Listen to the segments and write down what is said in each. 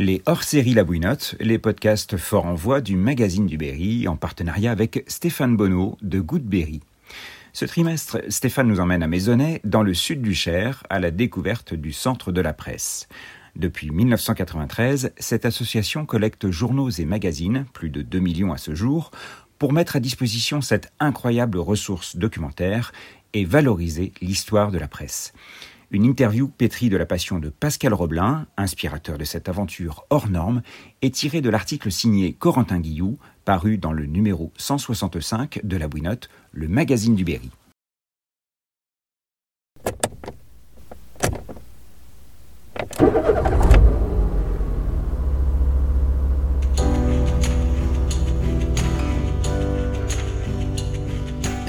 les hors-séries La Bouinotte, les podcasts forts en voix du magazine du Berry en partenariat avec Stéphane Bonneau de Goodberry. Ce trimestre, Stéphane nous emmène à Maisonnay, dans le sud du Cher, à la découverte du centre de la presse. Depuis 1993, cette association collecte journaux et magazines, plus de 2 millions à ce jour, pour mettre à disposition cette incroyable ressource documentaire et valoriser l'histoire de la presse. Une interview pétrie de la passion de Pascal Roblin, inspirateur de cette aventure hors norme, est tirée de l'article signé Corentin Guillou, paru dans le numéro 165 de la Bouinotte, le magazine du Berry.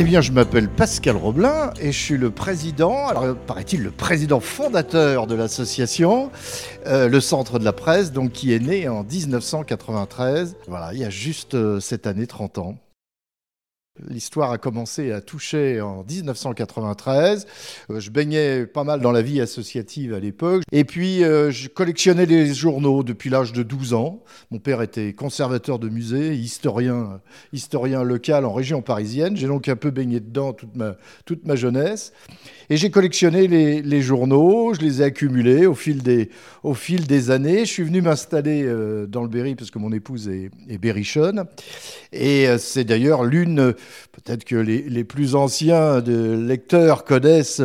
Eh bien, je m'appelle Pascal Roblin et je suis le président, alors paraît-il le président fondateur de l'association, euh, le Centre de la Presse, donc qui est né en 1993. Voilà, il y a juste euh, cette année 30 ans. L'histoire a commencé à toucher en 1993. Euh, je baignais pas mal dans la vie associative à l'époque. Et puis, euh, je collectionnais les journaux depuis l'âge de 12 ans. Mon père était conservateur de musée, historien, historien local en région parisienne. J'ai donc un peu baigné dedans toute ma, toute ma jeunesse. Et j'ai collectionné les, journaux, je les ai accumulés au fil des, au fil des années. Je suis venu m'installer euh, dans le Berry parce que mon épouse est, est berrichonne. Et c'est d'ailleurs l'une peut-être que les, plus anciens de lecteurs connaissent,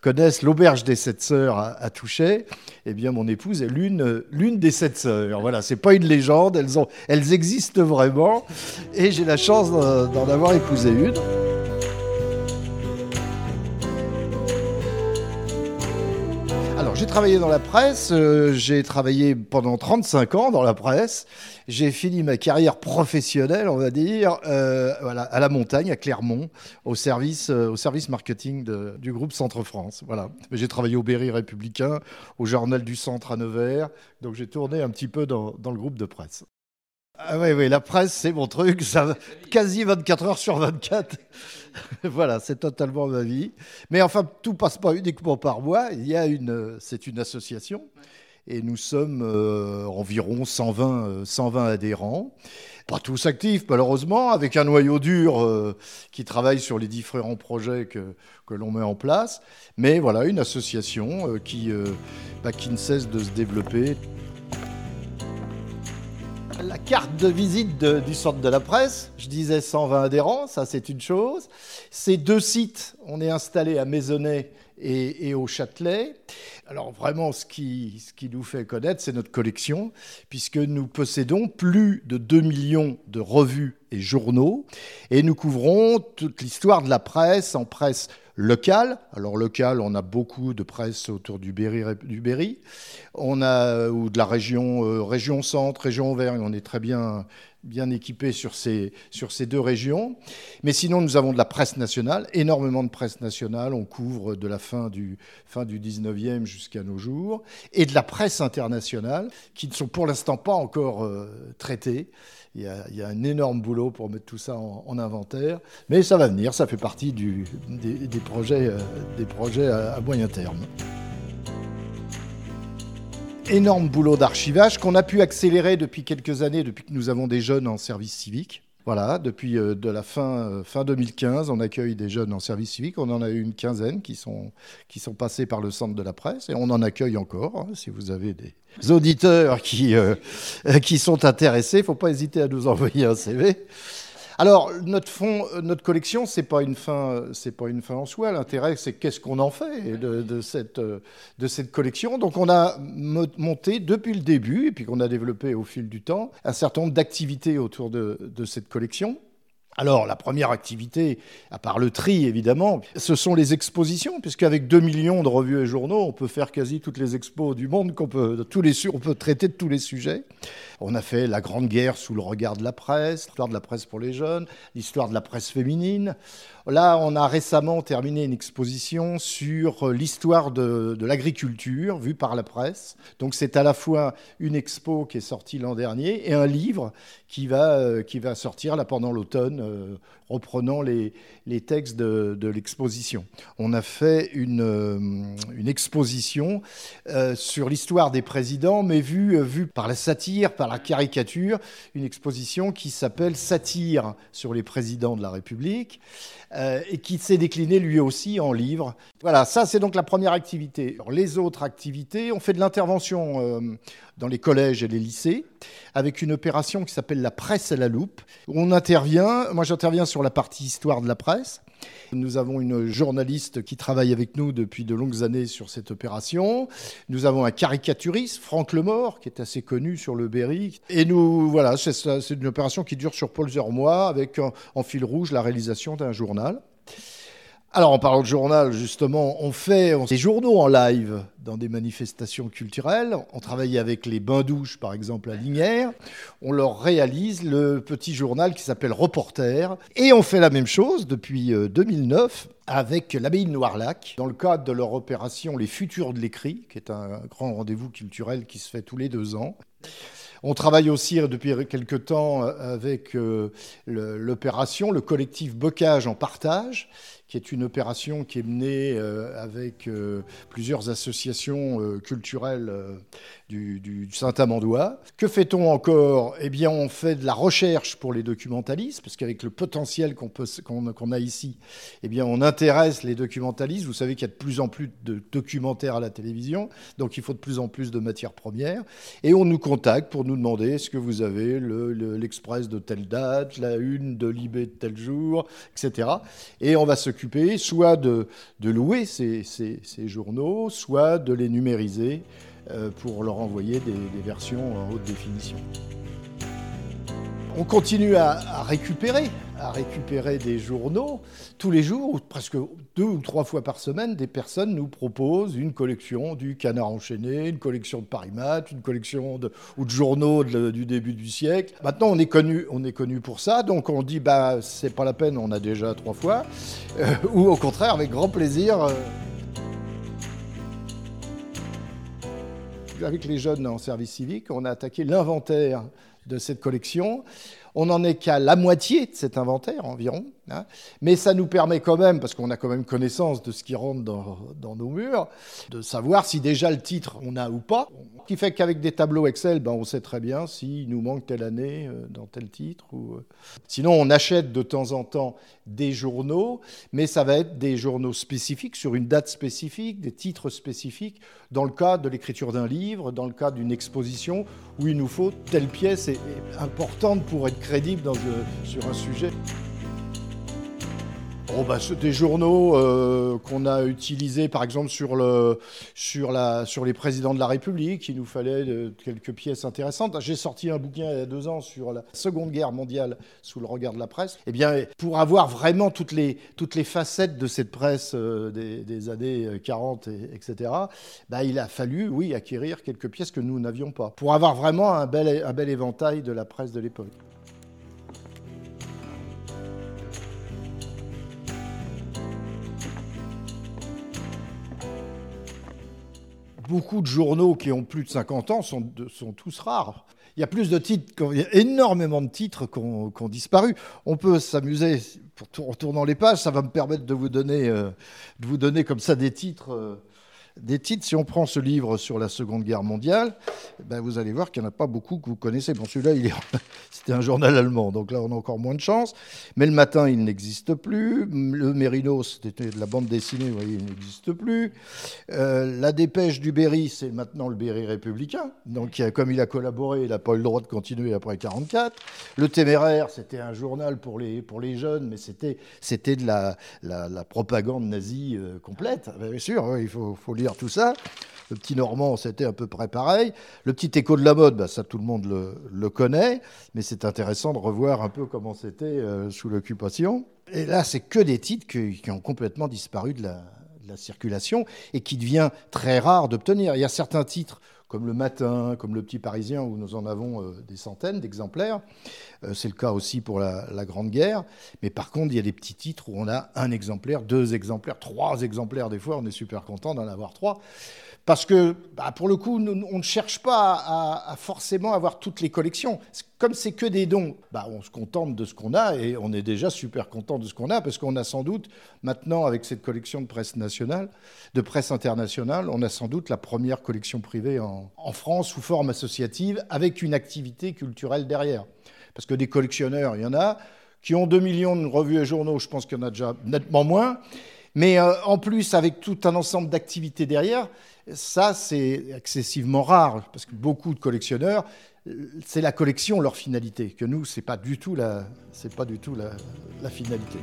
connaissent l'auberge des sept sœurs à, Touchet. Eh bien, mon épouse est l'une, l'une des sept sœurs. Voilà, c'est pas une légende, elles, ont, elles existent vraiment. Et j'ai la chance d'en avoir épousé une. J'ai travaillé dans la presse, euh, j'ai travaillé pendant 35 ans dans la presse. J'ai fini ma carrière professionnelle, on va dire, euh, à la montagne, à Clermont, au service, euh, au service marketing du groupe Centre France. Voilà. J'ai travaillé au Berry Républicain, au Journal du Centre à Nevers. Donc j'ai tourné un petit peu dans le groupe de presse. Ah oui, oui, la presse, c'est mon truc, ça, quasi 24 heures sur 24. voilà, c'est totalement ma vie. Mais enfin, tout passe pas uniquement par moi. Il y a une, c'est une association et nous sommes euh, environ 120, 120 euh, adhérents. Pas tous actifs, malheureusement, avec un noyau dur euh, qui travaille sur les différents projets que, que l'on met en place. Mais voilà, une association qui, bah, qui ne cesse de se développer. La carte de visite du centre de la presse, je disais 120 adhérents, ça c'est une chose. Ces deux sites, on est installé à Maisonnay et, au Châtelet. Alors vraiment, ce qui, ce qui nous fait connaître, c'est notre collection, puisque nous possédons plus de 2 millions de revues et journaux, et nous couvrons toute l'histoire de la presse en presse locale. Alors locale, on a beaucoup de presse autour du Berry, du Berry. On a ou de la région, euh, région centre, région Auvergne. On est très bien bien équipé sur ces, sur ces deux régions. Mais sinon, nous avons de la presse nationale, énormément de presse nationale. On couvre de la fin du, fin du 19e jusqu'à nos jours. Et de la presse internationale, qui ne sont pour l'instant pas encore euh, traitées. Il y, a, un énorme boulot pour mettre tout ça en, inventaire. Mais ça va venir, ça fait partie des, projets, euh, des projets à moyen terme énorme boulot d'archivage qu'on a pu accélérer depuis quelques années, depuis que nous avons des jeunes en service civique. Voilà, depuis euh, de la fin, euh, fin 2015, on accueille des jeunes en service civique. On en a eu une quinzaine qui sont, qui sont passés par le centre de la presse et on en accueille encore. Hein. si vous avez des auditeurs qui, euh, qui sont intéressés, il ne faut pas hésiter à nous envoyer un CV. Alors, notre, fond, notre collection, ce n'est pas, une fin, pas une fin en soi. L'intérêt, c'est qu'est-ce qu'on en fait de, cette, de cette collection. Donc, on a monté depuis le début, et puis qu'on a développé au fil du temps, un certain nombre d'activités autour de, de cette collection. Alors, la première activité, à part le tri évidemment, ce sont les expositions, puisqu'avec 2 millions de revues et journaux, on peut faire quasi toutes les expos du monde, on peut traiter de tous les sujets. On a fait la Grande Guerre sous le regard de la presse, l'histoire de la presse pour les jeunes, l'histoire de la presse féminine. Là, on a récemment terminé une exposition sur l'histoire de, l'agriculture vue par la presse. Donc c'est à la fois une expo qui est sortie l'an dernier et un livre qui va, euh, qui va sortir là pendant l'automne, euh, reprenant les, les textes de, de l'exposition. On a fait une, euh, une exposition sur l'histoire des présidents, mais vue, vue par la satire, par la caricature, une exposition qui s'appelle Satire sur les présidents de la République. Et qui s'est déclinée lui aussi en livre. Voilà, ça c'est donc la première activité. les autres activités, on fait de l'intervention dans les collèges et les lycées, avec une opération qui s'appelle la presse à la loupe. On intervient, moi j'interviens sur la partie histoire de la presse. Nous avons une journaliste qui travaille avec nous depuis de longues années sur cette opération. Nous avons un caricaturiste, Franck Lemort, qui est assez connu sur le Berry. Et nous, voilà, c'est une opération qui dure sur plusieurs mois, avec en fil rouge la réalisation d'un journal. Alors, en parlant de journal, justement, on fait des journaux en live dans des manifestations culturelles. On travaille avec les bains-douches, par exemple, à Lignières. On leur réalise le petit journal qui s'appelle Reporter. Et on fait la même chose depuis 2009 euh, avec l'abbaye de Noirlac, dans le cadre de leur opération Les Futurs de l'écrit, qui est un grand rendez-vous culturel qui se fait tous les deux ans. On travaille aussi depuis quelque temps euh, avec euh, l'opération, le collectif Bocage en partage, qui est une opération qui est menée euh, avec plusieurs associations culturelles du, Saint-Amandois. Que fait-on encore? Eh bien, on fait de la recherche pour les documentalistes, parce qu'avec le potentiel qu'on a ici, eh bien, on intéresse les documentalistes. Vous savez qu'il y a de plus en plus de documentaires à la télévision, donc il faut de plus en plus de matières premières. Et on nous contacte pour nous demander est-ce que vous avez l'Express de telle date, la une de Libé de tel jour, etc. Et on va se soit de, louer ces, journaux, soit de les numériser euh, pour leur envoyer des, versions en haute définition. On continue à récupérer à récupérer des journaux. Tous les jours, ou presque deux ou trois fois par semaine, des personnes nous proposent une collection du Canard enchaîné, une collection de Paris Match, une collection de, ou de journaux du début du siècle. Maintenant, on est connu, on est connu pour ça, donc on dit bah c'est pas la peine, on a déjà trois fois, euh, ou au contraire avec grand plaisir. Euh, avec les jeunes en service civique, on a attaqué l'inventaire de cette collection. On n'en est qu'à la moitié de cet inventaire environ, hein. mais ça nous permet quand même, parce qu'on a quand même connaissance de ce qui rentre dans, nos murs, de savoir si déjà le titre on a ou pas. Ce qui fait qu'avec des tableaux Excel, ben, on sait très bien s'il nous manque telle année euh, dans tel titre. Ou... Euh. Sinon, on achète de temps en temps des journaux, mais ça va être des journaux spécifiques sur une date spécifique, des titres spécifiques, dans le cas de l'écriture d'un livre, dans le cas d'une exposition où il nous faut telle pièce importante pour être crédible sur un sujet. Oh bah, des journaux euh, qu'on a utilisés, par exemple, sur, les présidents de la République. Il nous fallait euh, quelques pièces intéressantes. J'ai sorti un bouquin il y a deux ans sur la Seconde Guerre mondiale sous le regard de la presse. Eh bien, pour avoir vraiment toutes les, facettes de cette presse euh, des, années 40, et, etc., bah, il a fallu, oui, acquérir quelques pièces que nous n'avions pas, pour avoir vraiment un bel éventail de la presse de l'époque. Beaucoup de journaux qui ont plus de 50 ans sont, sont tous rares. Il y a plus de titres, il y a énormément de titres qui ont, disparu. On peut s'amuser en tournant les pages, ça va me permettre de vous donner, euh, de vous donner comme ça des titres. Euh, des titres, si on prend ce livre sur la Seconde Guerre mondiale, ben vous allez voir qu'il n'y en a pas beaucoup que vous connaissez. Bon, celui-là, est... c'était un journal allemand, donc là, on a encore moins de chance. Mais le matin, il n'existe plus. Le Mérinos, c'était de la bande dessinée, vous voyez, il n'existe plus. Euh, la dépêche du Berry, c'est maintenant le Berry républicain. Donc, comme il a collaboré, il n'a pas eu le droit de continuer après 1944. Le Téméraire, c'était un journal pour les, pour les jeunes, mais c'était, de la, la, propagande nazie euh, complète. Bien sûr, il faut lire tout ça. Le petit Normand, c'était à peu près pareil. Le petit écho de la mode, bah, ça tout le monde le, connaît, mais c'est intéressant de revoir un peu comment c'était euh, sous l'occupation. Et là, c'est que des titres qui, ont complètement disparu de la, circulation et qui devient très rare d'obtenir. Il y a certains titres comme Le Matin, comme Le Petit Parisien, où nous en avons euh, des centaines d'exemplaires. Euh, c'est le cas aussi pour la, Grande Guerre. Mais par contre, il y a des petits titres où on a un exemplaire, deux exemplaires, trois exemplaires des fois. On est super content d'en avoir trois. Parce que, bah, pour le coup, on ne cherche pas à, forcément avoir toutes les collections. Comme c'est que des dons, bah, on se contente de ce qu'on a et on est déjà super content de ce qu'on a parce qu'on a sans doute, maintenant, avec cette collection de presse nationale, de presse internationale, on a sans doute la première collection privée en, en France sous forme associative avec une activité culturelle derrière. Parce que des collectionneurs, il y en a qui ont 2 millions de revues et journaux, je pense qu'il y en a déjà nettement moins. Mais euh, en plus, avec tout un ensemble d'activités derrière, ça, c'est excessivement rare, parce que beaucoup de collectionneurs, c'est la collection leur finalité, que nous, ce n'est pas du tout la, pas du tout la finalité.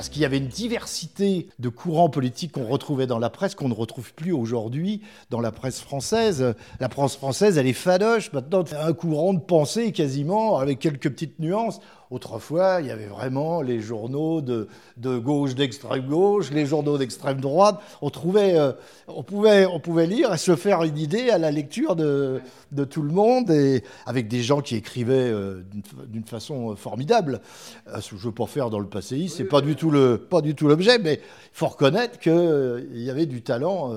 Parce qu'il y avait une diversité de courants politiques qu'on retrouvait dans la presse qu'on ne retrouve plus aujourd'hui dans la presse française. La presse française, elle est fadoche. Maintenant, un courant de pensée quasiment, avec quelques petites nuances. Autrefois, il y avait vraiment les journaux de, gauche, d'extrême gauche, les journaux d'extrême droite. On, trouvait, euh, on, pouvait, on pouvait lire et se faire une idée à la lecture de, de tout le monde, et avec des gens qui écrivaient euh, d'une façon formidable. Euh, je ne veux pas faire dans le passé, c'est pas du tout le, pas du tout l'objet, mais il faut reconnaître qu'il y avait du talent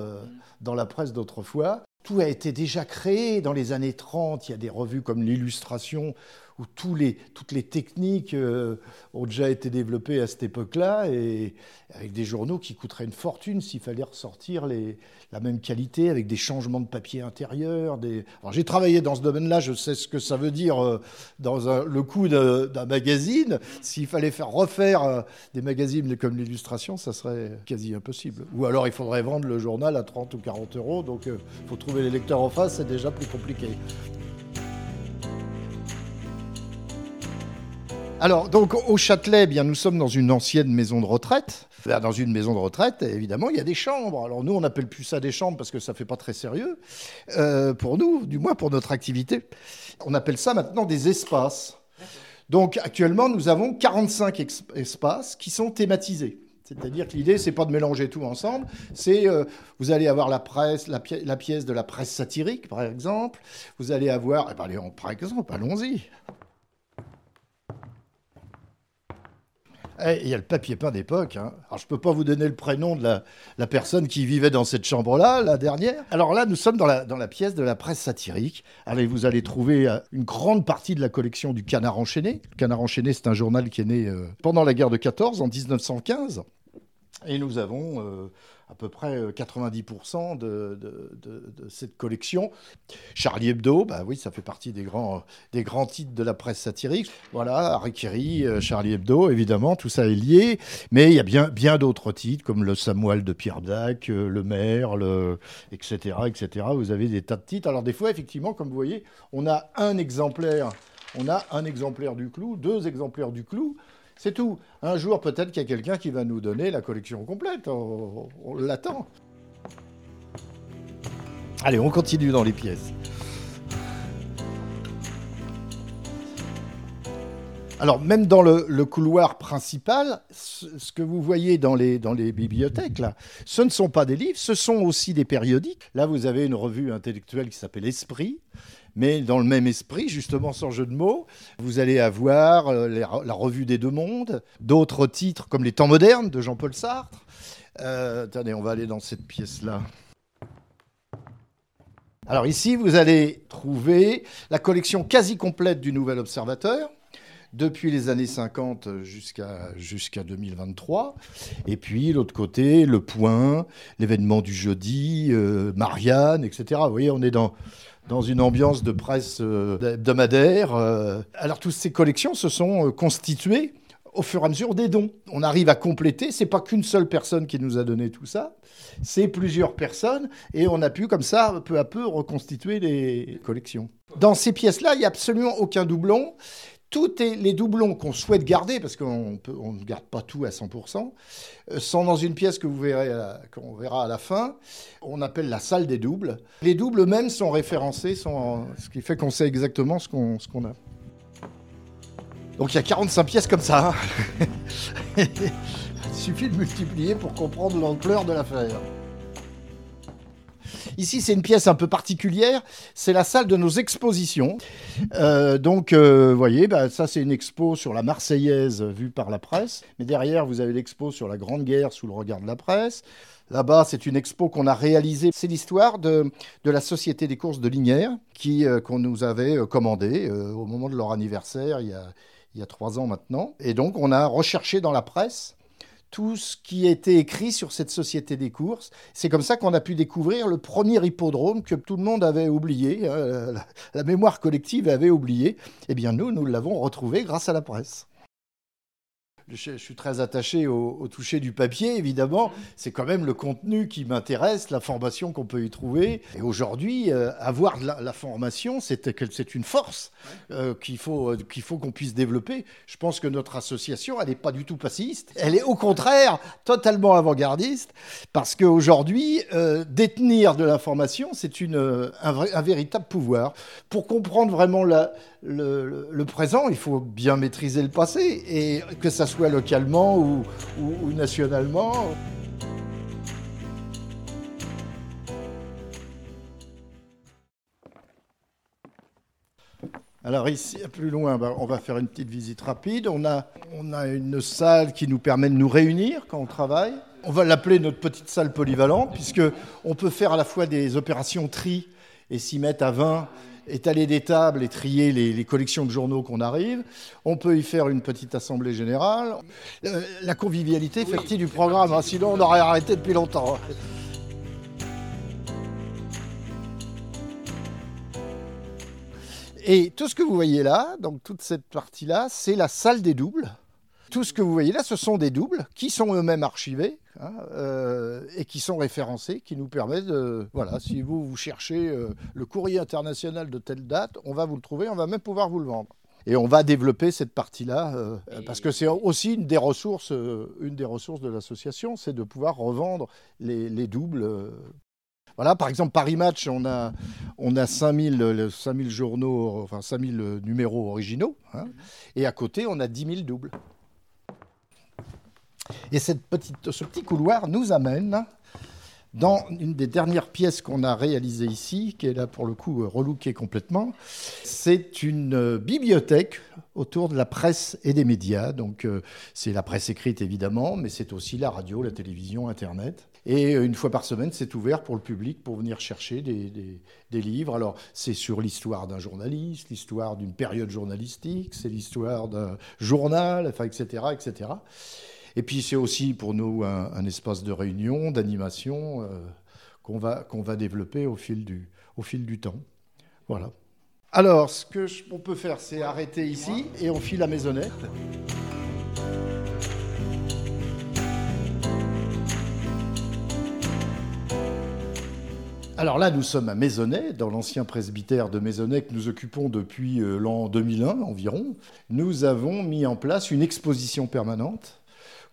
dans la presse d'autrefois. Tout a été déjà créé dans les années 30. Il y a des revues comme l'Illustration où tous les, toutes les techniques euh, ont déjà été développées à cette époque-là, et avec des journaux qui coûteraient une fortune s'il fallait ressortir la même qualité, avec des changements de papier intérieur. Des... j'ai travaillé dans ce domaine-là, je sais ce que ça veut dire euh, dans le coût d'un magazine. S'il fallait faire refaire euh, des magazines comme l'illustration, ça serait quasi impossible. Ou alors il faudrait vendre le journal à 30 ou 40 euros, donc il faut trouver les lecteurs en face, c'est déjà plus compliqué. Alors, donc, au Châtelet, eh bien, nous sommes dans une ancienne maison de retraite. Dans une maison de retraite, évidemment, il y a des chambres. Alors, nous, on n'appelle plus ça des chambres parce que ça ne fait pas très sérieux. Euh, pour nous, du moins pour notre activité. On appelle ça maintenant des espaces. Donc, actuellement, nous avons 45 espaces qui sont thématisés. C'est-à-dire que l'idée, c'est pas de mélanger tout ensemble. C'est, euh, vous allez avoir la pièce de la presse satirique, par exemple. Vous allez avoir, eh ben, par exemple, allons-y. Eh, il y a le papier peint d'époque. Hein. Alors, je ne peux pas vous donner le prénom de la, personne qui vivait dans cette chambre-là, la dernière. Alors là, nous sommes dans la, pièce de la presse satirique. Allez, vous allez trouver euh, une grande partie de la collection du Canard enchaîné. Le Canard enchaîné, c'est un journal qui est né euh, pendant la guerre de 14, en 1915. Et nous avons euh, à peu près 90% euh, de, cette collection. Charlie Hebdo, bah oui, ça fait partie des grands, des grands titres de la presse satirique. Voilà, Harry euh, Charlie Hebdo, évidemment, tout ça est lié. Mais il y a bien, bien d'autres titres, comme le Samuel de Pierre Dac, le Maire, etc., etc. Vous avez des tas de titres. Alors des fois, effectivement, comme vous voyez, on a un exemplaire. On a un exemplaire du clou, deux exemplaires du clou. C'est tout. Un jour, peut-être qu'il y a quelqu'un qui va nous donner la collection complète. On, l'attend. Allez, on continue dans les pièces. Alors, même dans le, couloir principal, ce, que vous voyez dans les, dans les bibliothèques, là, ce ne sont pas des livres, ce sont aussi des périodiques. Là, vous avez une revue intellectuelle qui s'appelle Esprit, mais dans le même esprit, justement sans jeu de mots. Vous allez avoir euh, la revue des deux mondes, d'autres titres comme Les temps modernes de Jean-Paul Sartre. Euh, attendez, on va aller dans cette pièce-là. Alors ici, vous allez trouver la collection quasi complète du Nouvel Observateur depuis les années 50 jusqu'à jusqu'à 2023. Et puis, l'autre côté, Le Point, l'événement du jeudi, euh, Marianne, etc. Vous voyez, on est dans, dans une ambiance de presse euh, hebdomadaire. Euh. Alors toutes ces collections se sont constituées au fur et à mesure des dons. On arrive à compléter, c'est pas qu'une seule personne qui nous a donné tout ça, c'est plusieurs personnes et on a pu comme ça peu à peu reconstituer les collections. Dans ces pièces-là, il n'y a absolument aucun doublon tous les doublons qu'on souhaite garder, parce qu'on ne garde pas tout à 100%, euh, sont dans une pièce que vous verrez, qu'on verra à la fin. On appelle la salle des doubles. Les doubles eux-mêmes sont référencés, ce qui fait qu'on sait exactement ce qu'on a. Donc il y a 45 pièces comme ça. Hein. Il suffit de multiplier pour comprendre l'ampleur de l'affaire. Ici, c'est une pièce un peu particulière. C'est la salle de nos expositions. Euh, donc, euh, vous voyez, bah, ça, c'est une expo sur la Marseillaise vue par la presse. Mais derrière, vous avez l'expo sur la Grande Guerre sous le regard de la presse. Là-bas, c'est une expo qu'on a réalisée. C'est l'histoire de, la Société des courses de Linière qui, euh, qu'on nous avait commandée au moment de leur anniversaire, il y a trois ans maintenant. Et donc, on a recherché dans la presse tout ce qui été écrit sur cette société des courses. C'est comme ça qu'on a pu découvrir le premier hippodrome que tout le monde avait oublié, hein, la, mémoire collective avait oublié. Eh bien nous, nous l'avons retrouvé grâce à la presse. Je, suis très attaché au, toucher du papier, évidemment. C'est quand même le contenu qui m'intéresse, la formation qu'on peut y trouver. Et aujourd'hui, euh, avoir de la, formation, c'est une force euh, qu'il faut qu'il faut qu'on puisse développer. Je pense que notre association, elle n'est pas du tout passiste. Elle est au contraire totalement avant-gardiste, parce qu'aujourd'hui, euh, détenir de l'information, c'est un, véritable pouvoir. Pour comprendre vraiment la, le, présent, il faut bien maîtriser le passé, et que ça soit localement ou, nationalement. Alors ici, plus loin, on va faire une petite visite rapide. On a, une salle qui nous permet de nous réunir quand on travaille. On va l'appeler notre petite salle polyvalente, puisque on peut faire à la fois des opérations tri et s'y mettre à 20 étaler des tables et trier les, collections de journaux qu'on arrive. On peut y faire une petite assemblée générale. Euh, la convivialité fait partie du programme, hein, sinon on aurait arrêté depuis longtemps. Et tout ce que vous voyez là, donc toute cette partie-là, c'est la salle des doubles. Tout ce que vous voyez là, ce sont des doubles qui sont eux-mêmes archivés Hein, euh, et qui sont référencés, qui nous permettent de... Voilà, si vous, vous cherchez euh, le courrier international de telle date, on va vous le trouver, on va même pouvoir vous le vendre. Et on va développer cette partie-là, euh, parce que c'est aussi une des ressources, une des ressources de l'association, c'est de pouvoir revendre les, doubles. Voilà, par exemple, Paris Match, on a, on a 5000, 5000 journaux, enfin 5000 numéros originaux, hein, et à côté, on a 10 000 doubles. Et cette petite, ce petit couloir nous amène dans une des dernières pièces qu'on a réalisées ici, qui est là pour le coup relookée complètement. C'est une bibliothèque autour de la presse et des médias. Donc euh, c'est la presse écrite évidemment, mais c'est aussi la radio, la télévision, Internet. Et euh, une fois par semaine, c'est ouvert pour le public pour venir chercher des, livres. Alors c'est sur l'histoire d'un journaliste, l'histoire d'une période journalistique, c'est l'histoire d'un journal, etc., etc. Et puis c'est aussi pour nous un, espace de réunion, d'animation euh, qu'on va, va développer au fil, du, au fil du temps. Voilà. Alors, ce qu'on peut faire, c'est arrêter ici et on file la maisonnette. Alors là, nous sommes à Maisonnay, dans l'ancien presbytère de Maisonnay que nous occupons depuis euh, l'an 2001 environ. Nous avons mis en place une exposition permanente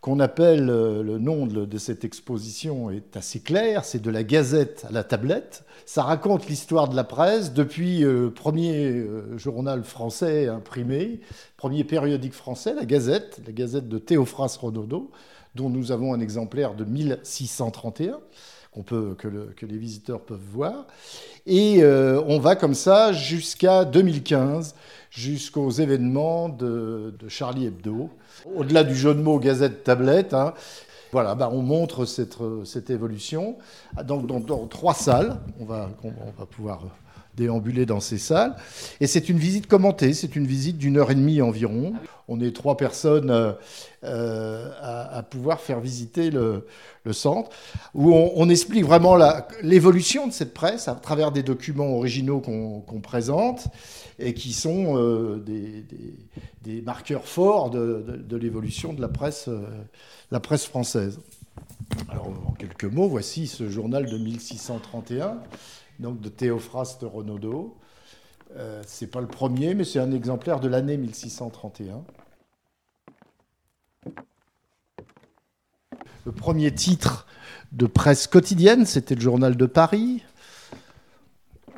qu'on appelle, euh, le nom de cette exposition est assez clair, c'est de la gazette à la tablette. Ça raconte l'histoire de la presse depuis le euh, premier euh, journal français imprimé, premier périodique français, la Gazette, la Gazette de Théophras Renaudot, dont nous avons un exemplaire de 1631 peut, que, les visiteurs peuvent voir. Et on va comme ça jusqu'à 2015, jusqu'aux événements de, Charlie Hebdo. Au-delà du jeu de mots Gazette Tablette, hein, voilà, bah, on montre cette, cette évolution. Donc, dans, trois salles, on va, on va pouvoir déambuler dans ces salles. Et c'est une visite commentée, c'est une visite d'une heure et demie environ. On est trois personnes euh, euh, à, pouvoir faire visiter le, centre, où on, explique vraiment l'évolution de cette presse à travers des documents originaux qu'on présente et qui sont euh, des, marqueurs forts de, l'évolution de la presse, la presse française. Alors, en quelques mots, voici ce journal de 1631 donc de Théophraste Renaudot. Euh, c'est pas le premier, mais c'est un exemplaire de l'année 1631. Le premier titre de presse quotidienne, c'était le journal de Paris.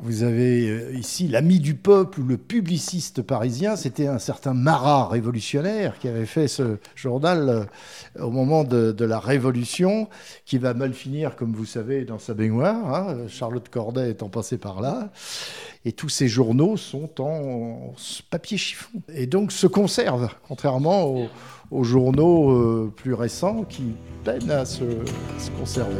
Vous avez euh, ici l'ami du peuple ou le publiciste parisien. C'était un certain Marat révolutionnaire qui avait fait ce journal euh, au moment de, la Révolution, qui va mal finir, comme vous savez, dans sa baignoire. Hein. Charlotte Corday étant passée par là. Et tous ces journaux sont en papier chiffon. Et donc se conservent, contrairement aux, journaux euh, plus récents qui peinent à se conserver.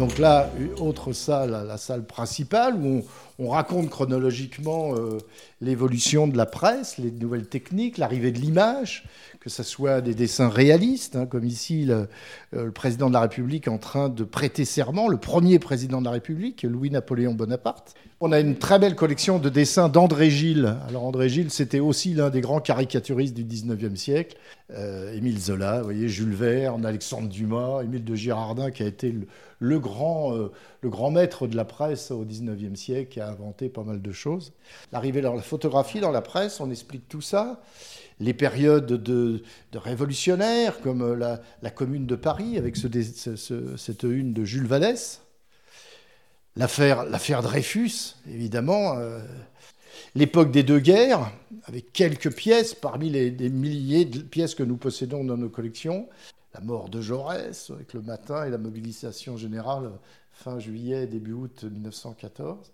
Donc là, autre salle, la salle principale, où on, raconte chronologiquement euh, l'évolution de la presse, les nouvelles techniques, l'arrivée de l'image, que ce soit des dessins réalistes, hein, comme ici le, euh, le, président de la République en train de prêter serment, le premier président de la République, Louis-Napoléon Bonaparte. On a une très belle collection de dessins d'André Gilles. Alors André Gilles, c'était aussi l'un des grands caricaturistes du 19e siècle. Euh, Émile Zola, vous voyez, Jules Verne, Alexandre Dumas, Émile de Girardin, qui a été le, grand, le grand maître de la presse au 19e siècle, inventé pas mal de choses. L'arrivée de la photographie dans la presse, on explique tout ça les périodes de, révolutionnaires, comme la, Commune de Paris, avec cette une de Jules Vallès, L'affaire, Dreyfus, évidemment. Euh, l'époque des deux guerres, avec quelques pièces parmi les, milliers de pièces que nous possédons dans nos collections. La mort de Jaurès, avec le matin et la mobilisation générale fin juillet, début août 1914.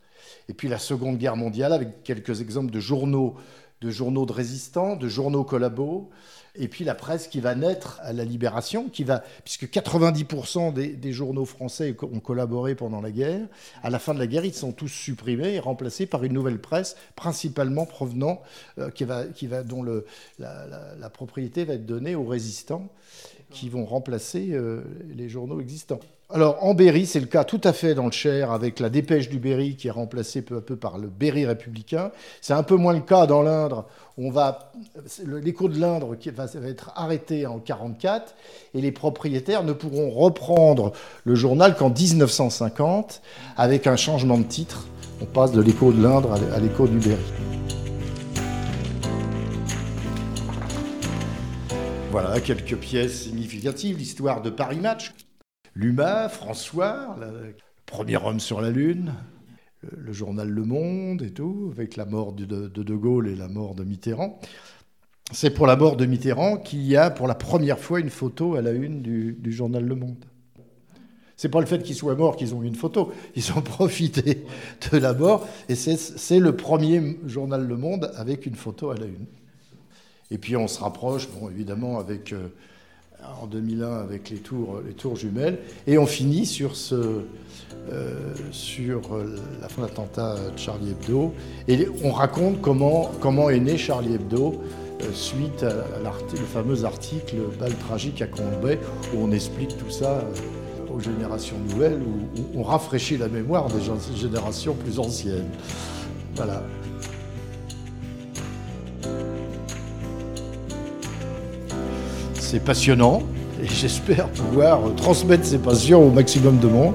Et puis la Seconde Guerre mondiale, avec quelques exemples de journaux, de journaux de résistants, de journaux collabos, et puis la presse qui va naître à la Libération, qui va, puisque 90% des, journaux français ont collaboré pendant la guerre, à la fin de la guerre, ils sont tous supprimés et remplacés par une nouvelle presse, principalement provenant, euh, qui va, dont la, propriété va être donnée aux résistants, qui vont remplacer euh, les journaux existants. Alors en Berry, c'est le cas tout à fait dans le Cher, avec la dépêche du Berry qui est remplacée peu à peu par le Berry républicain. C'est un peu moins le cas dans l'Indre. L'écho de l'Indre va, être arrêté en 44 et les propriétaires ne pourront reprendre le journal qu'en 1950 avec un changement de titre. On passe de l'écho de l'Indre à l'écho du Berry. Voilà quelques pièces significatives. L'histoire de Paris Match, Luma, François, le premier homme sur la Lune, le, journal Le Monde et tout, avec la mort de, de, Gaulle et la mort de Mitterrand. C'est pour la mort de Mitterrand qu'il y a pour la première fois une photo à la une du, journal Le Monde. C'est pas le fait qu'il soit mort qu'ils ont eu une photo. Ils ont profité de la mort. Et c'est le premier journal Le Monde avec une photo à la une. Et puis on se rapproche, bon, évidemment, avec euh, en 2001 avec les tours, les tours jumelles. Et on finit sur, ce, euh, sur la fin de l'attentat de Charlie Hebdo. Et on raconte comment, comment est né Charlie Hebdo euh, suite à, le fameux article Balle tragique à Combray, où on explique tout ça euh, aux générations nouvelles, où, où on rafraîchit la mémoire des générations plus anciennes. Voilà. C'est passionnant et j'espère pouvoir transmettre ces passions au maximum de monde.